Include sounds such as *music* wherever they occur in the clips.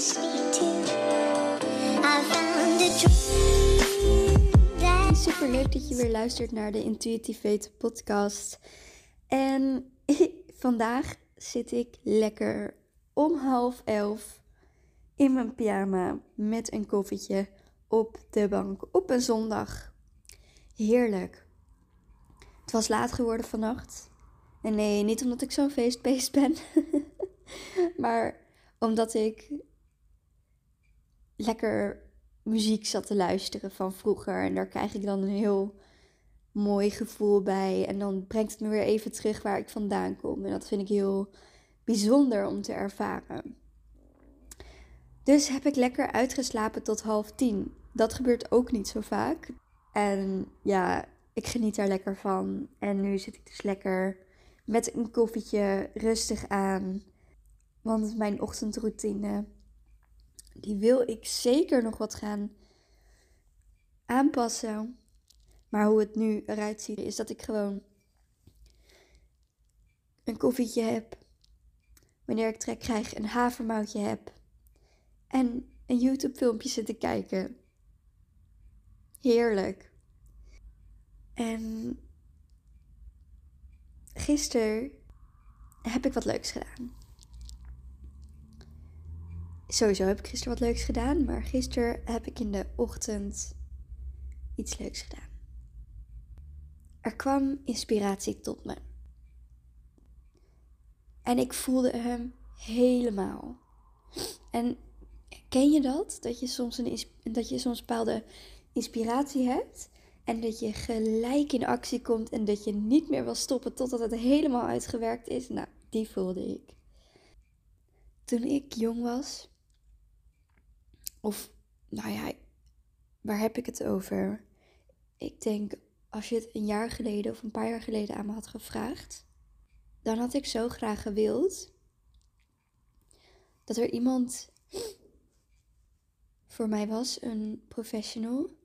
Super leuk dat je weer luistert naar de Intuitivate podcast. En *laughs* vandaag zit ik lekker om half elf in mijn pyjama met een koffietje op de bank op een zondag. Heerlijk. Het was laat geworden vannacht. En nee, niet omdat ik zo'n feestbeest ben. *laughs* maar omdat ik lekker muziek zat te luisteren van vroeger. En daar krijg ik dan een heel mooi gevoel bij. En dan brengt het me weer even terug waar ik vandaan kom. En dat vind ik heel bijzonder om te ervaren. Dus heb ik lekker uitgeslapen tot half tien. Dat gebeurt ook niet zo vaak. En ja, ik geniet daar lekker van. En nu zit ik dus lekker met een koffietje rustig aan. Want mijn ochtendroutine, die wil ik zeker nog wat gaan aanpassen. Maar hoe het nu eruit ziet, is dat ik gewoon een koffietje heb. Wanneer ik trek krijg, een havermoutje heb. En een YouTube filmpje zitten kijken. Heerlijk. En gisteren heb ik wat leuks gedaan. Sowieso heb ik gisteren wat leuks gedaan, maar gisteren heb ik in de ochtend iets leuks gedaan. Er kwam inspiratie tot me. En ik voelde hem helemaal. En ken je dat? Dat je soms een, dat je soms bepaalde inspiratie hebt en dat je gelijk in actie komt en dat je niet meer wil stoppen totdat het helemaal uitgewerkt is. Nou, die voelde ik. Toen ik jong was, of nou ja, waar heb ik het over? Ik denk als je het een jaar geleden of een paar jaar geleden aan me had gevraagd, dan had ik zo graag gewild dat er iemand voor mij was, een professional,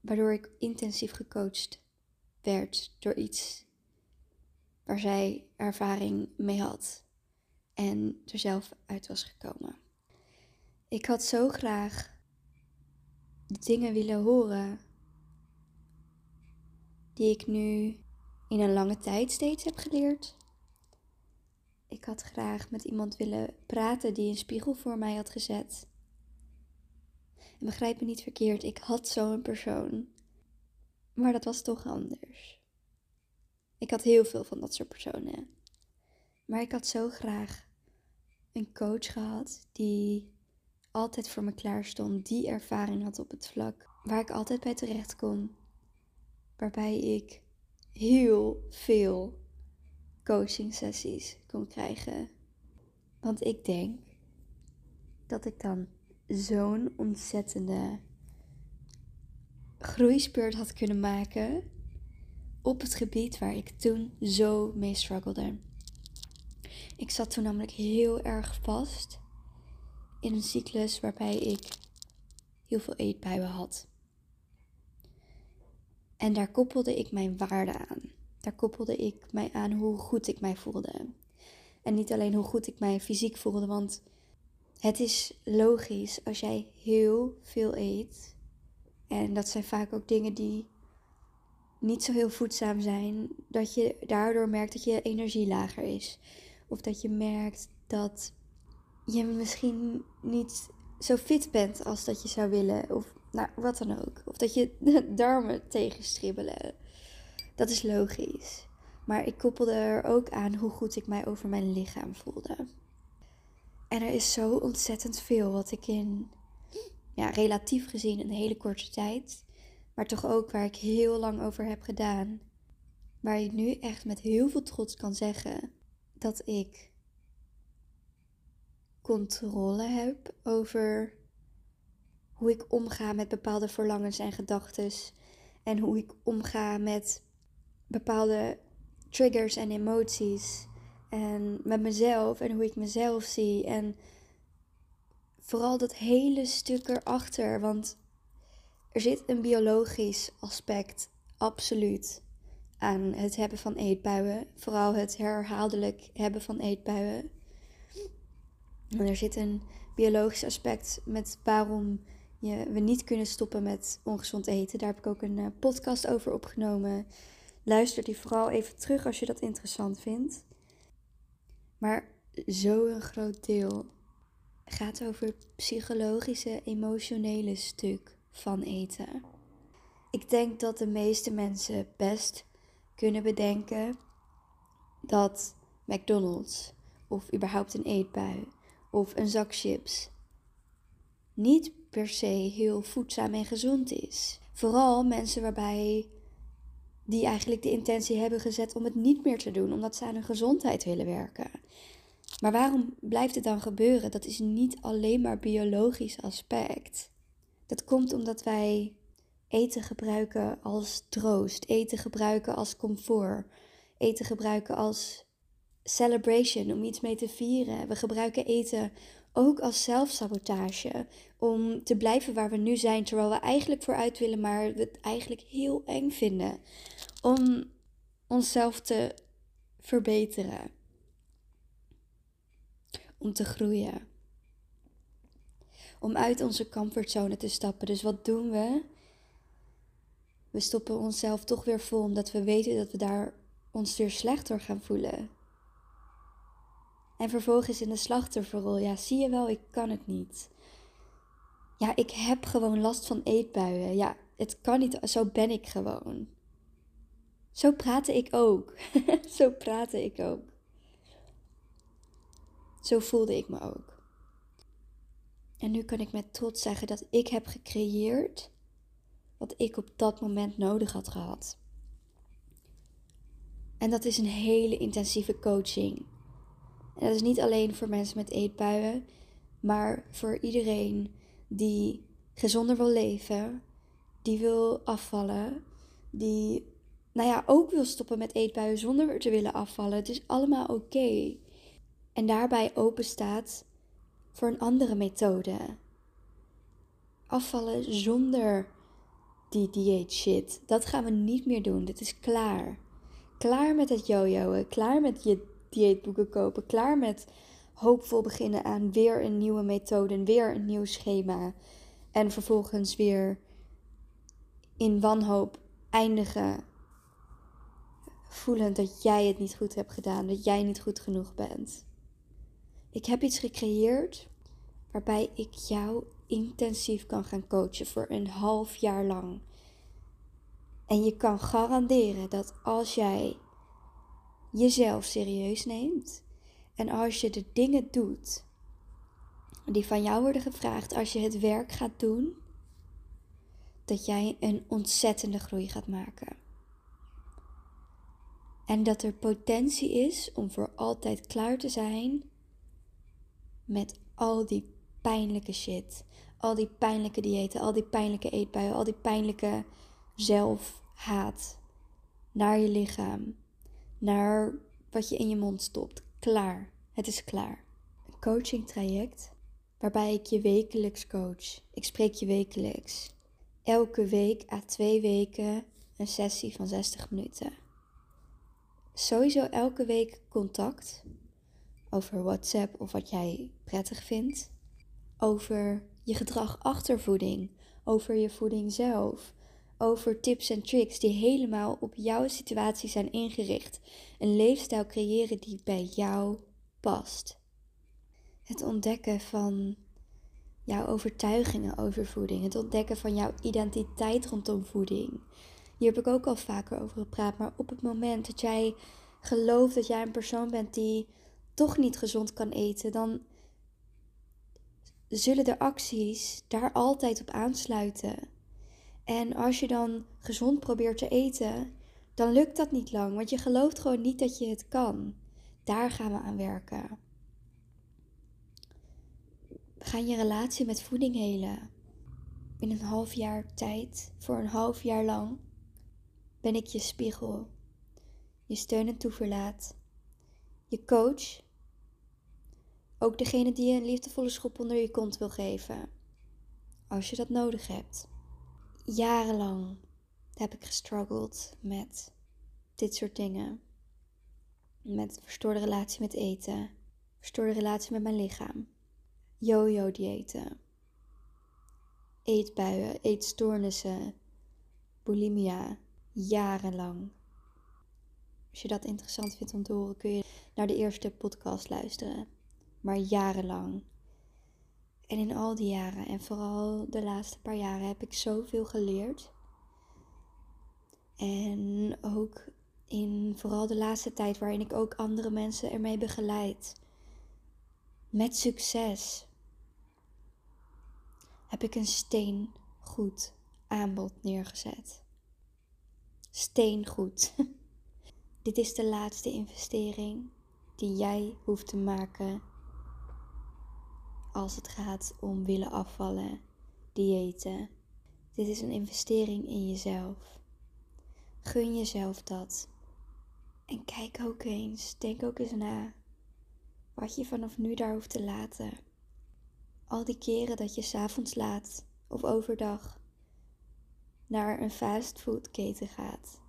waardoor ik intensief gecoacht werd door iets waar zij ervaring mee had en er zelf uit was gekomen. Ik had zo graag de dingen willen horen die ik nu in een lange tijd steeds heb geleerd. Ik had graag met iemand willen praten die een spiegel voor mij had gezet. En begrijp me niet verkeerd, ik had zo'n persoon. Maar dat was toch anders. Ik had heel veel van dat soort personen. Maar ik had zo graag een coach gehad die altijd voor me klaar stond, die ervaring had op het vlak waar ik altijd bij terecht kon. Waarbij ik heel veel coaching sessies kon krijgen. Want ik denk dat ik dan zo'n ontzettende groeispurt had kunnen maken op het gebied waar ik toen zo mee struggelde. Ik zat toen namelijk heel erg vast in een cyclus waarbij ik heel veel eetbuien had. En daar koppelde ik mijn waarde aan. Daar koppelde ik mij aan hoe goed ik mij voelde. En niet alleen hoe goed ik mij fysiek voelde, want het is logisch als jij heel veel eet. En dat zijn vaak ook dingen die niet zo heel voedzaam zijn, dat je daardoor merkt dat je energie lager is. Of dat je merkt dat je misschien niet zo fit bent als dat je zou willen. Of nou, wat dan ook. Of dat je *laughs* darmen tegenstribbelen. Dat is logisch. Maar ik koppelde er ook aan hoe goed ik mij over mijn lichaam voelde. En er is zo ontzettend veel wat ik in, ja, relatief gezien een hele korte tijd, maar toch ook waar ik heel lang over heb gedaan. Waar ik nu echt met heel veel trots kan zeggen dat ik controle heb over hoe ik omga met bepaalde verlangens en gedachten. En hoe ik omga met bepaalde triggers en emoties. En met mezelf en hoe ik mezelf zie. En vooral dat hele stuk erachter. Want er zit een biologisch aspect, absoluut, aan het hebben van eetbuien. Vooral het herhaaldelijk hebben van eetbuien. En er zit een biologisch aspect met waarom je, we niet kunnen stoppen met ongezond eten. Daar heb ik ook een eh, podcast over opgenomen. Luister die vooral even terug als je dat interessant vindt. Maar zo'n groot deel gaat over het psychologische, emotionele stuk van eten. Ik denk dat de meeste mensen best kunnen bedenken dat McDonald's of überhaupt een eetbui of een zak chips niet per se heel voedzaam en gezond is. Vooral mensen waarbij die eigenlijk de intentie hebben gezet om het niet meer te doen, omdat ze aan hun gezondheid willen werken. Maar waarom blijft het dan gebeuren? Dat is niet alleen maar biologisch aspect. Dat komt omdat wij eten gebruiken als troost, eten gebruiken als comfort, eten gebruiken als celebration, om iets mee te vieren. We gebruiken eten ook als zelfsabotage, om te blijven waar we nu zijn, terwijl we eigenlijk vooruit willen, maar we het eigenlijk heel eng vinden. Om onszelf te verbeteren. Om te groeien. Om uit onze comfortzone te stappen. Dus wat doen we? We stoppen onszelf toch weer vol, omdat we weten dat we daar ons weer slechter gaan voelen. En vervolgens in de slachtofferrol, ja, zie je wel, ik kan het niet. Ja, ik heb gewoon last van eetbuien. Ja, het kan niet, zo ben ik gewoon. Zo praatte ik ook. *laughs* zo praatte ik ook. Zo voelde ik me ook. En nu kan ik met trots zeggen dat ik heb gecreëerd wat ik op dat moment nodig had gehad. En dat is een hele intensieve coaching. En dat is niet alleen voor mensen met eetbuien, maar voor iedereen die gezonder wil leven, die wil afvallen, die nou ja, ook wil stoppen met eetbuien zonder te willen afvallen. Het is allemaal oké. En daarbij open staat voor een andere methode. Afvallen zonder die dieet shit. Dat gaan we niet meer doen. Dit is klaar. Klaar met het jojoen. Klaar met je dieetboeken kopen. Klaar met hoopvol beginnen aan weer een nieuwe methode en weer een nieuw schema. En vervolgens weer in wanhoop eindigen. Voelend dat jij het niet goed hebt gedaan, dat jij niet goed genoeg bent. Ik heb iets gecreëerd waarbij ik jou intensief kan gaan coachen voor een half jaar lang. En je kan garanderen dat als jij jezelf serieus neemt en als je de dingen doet die van jou worden gevraagd, als je het werk gaat doen, dat jij een ontzettende groei gaat maken. En dat er potentie is om voor altijd klaar te zijn met al die pijnlijke shit. Al die pijnlijke diëten, al die pijnlijke eetbuien, al die pijnlijke zelfhaat naar je lichaam, naar wat je in je mond stopt. Klaar. Het is klaar. Een coaching traject waarbij ik je wekelijks coach. Ik spreek je wekelijks. Elke week à twee weken een sessie van 60 minuten. Sowieso elke week contact over WhatsApp of wat jij prettig vindt. Over je gedrag achter voeding, over je voeding zelf, over tips en tricks die helemaal op jouw situatie zijn ingericht. Een leefstijl creëren die bij jou past. Het ontdekken van jouw overtuigingen over voeding, het ontdekken van jouw identiteit rondom voeding. Hier heb ik ook al vaker over gepraat, maar op het moment dat jij gelooft dat jij een persoon bent die toch niet gezond kan eten, dan zullen de acties daar altijd op aansluiten. En als je dan gezond probeert te eten, dan lukt dat niet lang, want je gelooft gewoon niet dat je het kan. Daar gaan we aan werken. We gaan je relatie met voeding helen. In een half jaar tijd, voor een half jaar lang, ben ik je spiegel, je steun en toeverlaat, je coach ook degene die je een liefdevolle schop onder je kont wil geven. Als je dat nodig hebt. Jarenlang heb ik gestruggeld met dit soort dingen. Met verstoorde relatie met eten. Verstoorde relatie met mijn lichaam. yo-yo diëten, eetbuien, eetstoornissen, bulimia, jarenlang. Als je dat interessant vindt om te horen, kun je naar de eerste podcast luisteren. Maar jarenlang. En in al die jaren, en vooral de laatste paar jaren, heb ik zoveel geleerd. En ook in vooral de laatste tijd, waarin ik ook andere mensen ermee begeleid. Met succes. Heb ik een steengoed aanbod neergezet. Steengoed. *laughs* Dit is de laatste investering die jij hoeft te maken als het gaat om willen afvallen, diëten. Dit is een investering in jezelf. Gun jezelf dat. En kijk ook eens, denk ook eens na wat je vanaf nu daar hoeft te laten. Al die keren dat je s'avonds laat of overdag naar een fastfoodketen gaat,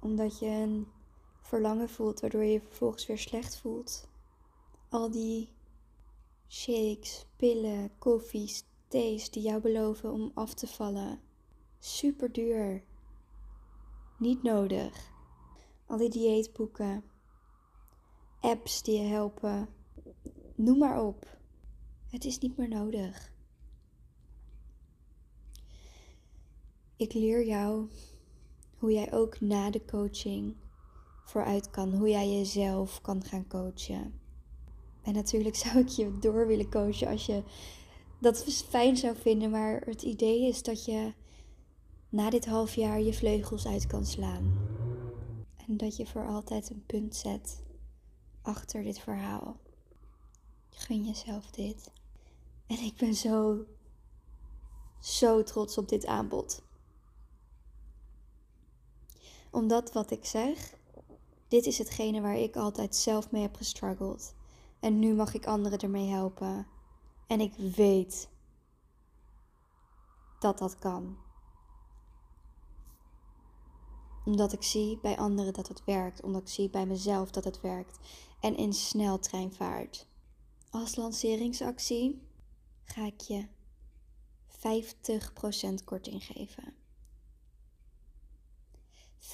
omdat je een verlangen voelt waardoor je je vervolgens weer slecht voelt. Al die shakes, pillen, koffies, thees die jou beloven om af te vallen. Super duur. Niet nodig. Al die dieetboeken, apps die je helpen. Noem maar op. Het is niet meer nodig. Ik leer jou hoe jij ook na de coaching vooruit kan. Hoe jij jezelf kan gaan coachen. En natuurlijk *laughs* zou ik je door willen coachen als je dat fijn zou vinden. Maar het idee is dat je na dit half jaar je vleugels uit kan slaan. En dat je voor altijd een punt zet achter dit verhaal. Gun jezelf dit. En ik ben zo, zo trots op dit aanbod. Omdat wat ik zeg, dit is hetgene waar ik altijd zelf mee heb gestruggeld. En nu mag ik anderen ermee helpen. En ik weet dat dat kan. Omdat ik zie bij anderen dat het werkt. Omdat ik zie bij mezelf dat het werkt. En in sneltreinvaart. Als lanceringsactie ga ik je 50% korting geven.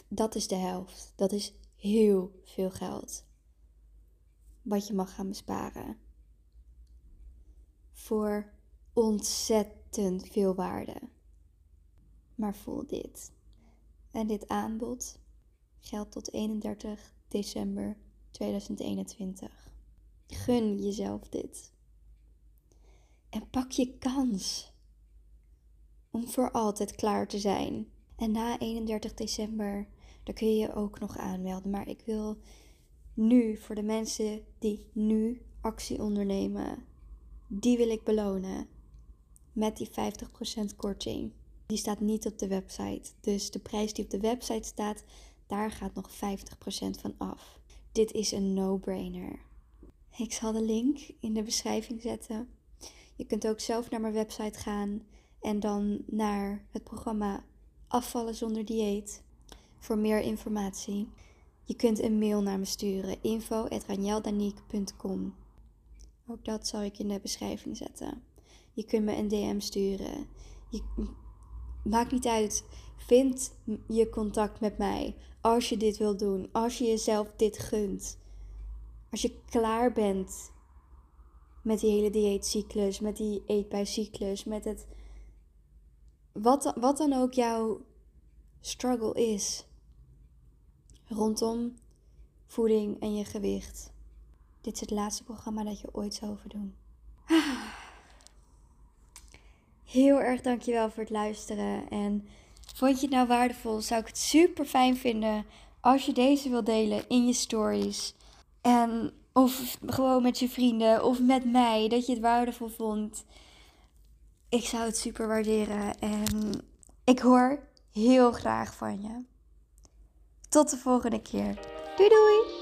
Dat is de helft. Dat is heel veel geld. Wat je mag gaan besparen. Voor ontzettend veel waarde. Maar voel dit. En dit aanbod geldt tot 31 december 2021. Gun jezelf dit. En pak je kans om voor altijd klaar te zijn. En na 31 december, daar kun je je ook nog aanmelden. Maar ik wil nu voor de mensen die nu actie ondernemen, die wil ik belonen met die 50% korting. Die staat niet op de website. Dus de prijs die op de website staat, daar gaat nog 50% van af. Dit is een no-brainer. Ik zal de link in de beschrijving zetten. Je kunt ook zelf naar mijn website gaan en dan naar het programma Afvallen zonder dieet voor meer informatie. Je kunt een mail naar me sturen: info@ranjeldaniek.com. Ook dat zal ik in de beschrijving zetten. Je kunt me een DM sturen. Je, maakt niet uit. Vind je contact met mij als je dit wil doen. Als je jezelf dit gunt. Als je klaar bent met die hele dieetcyclus, met die eetbuiscyclus, met het. Wat, wat dan ook jouw struggle is rondom voeding en je gewicht. Dit is het laatste programma dat je ooit zou doen. Heel erg dankjewel voor het luisteren. En vond je het nou waardevol? Zou ik het super fijn vinden als je deze wil delen in je stories. En of gewoon met je vrienden of met mij, dat je het waardevol vond. Ik zou het super waarderen. En ik hoor heel graag van je. Tot de volgende keer. Doei doei!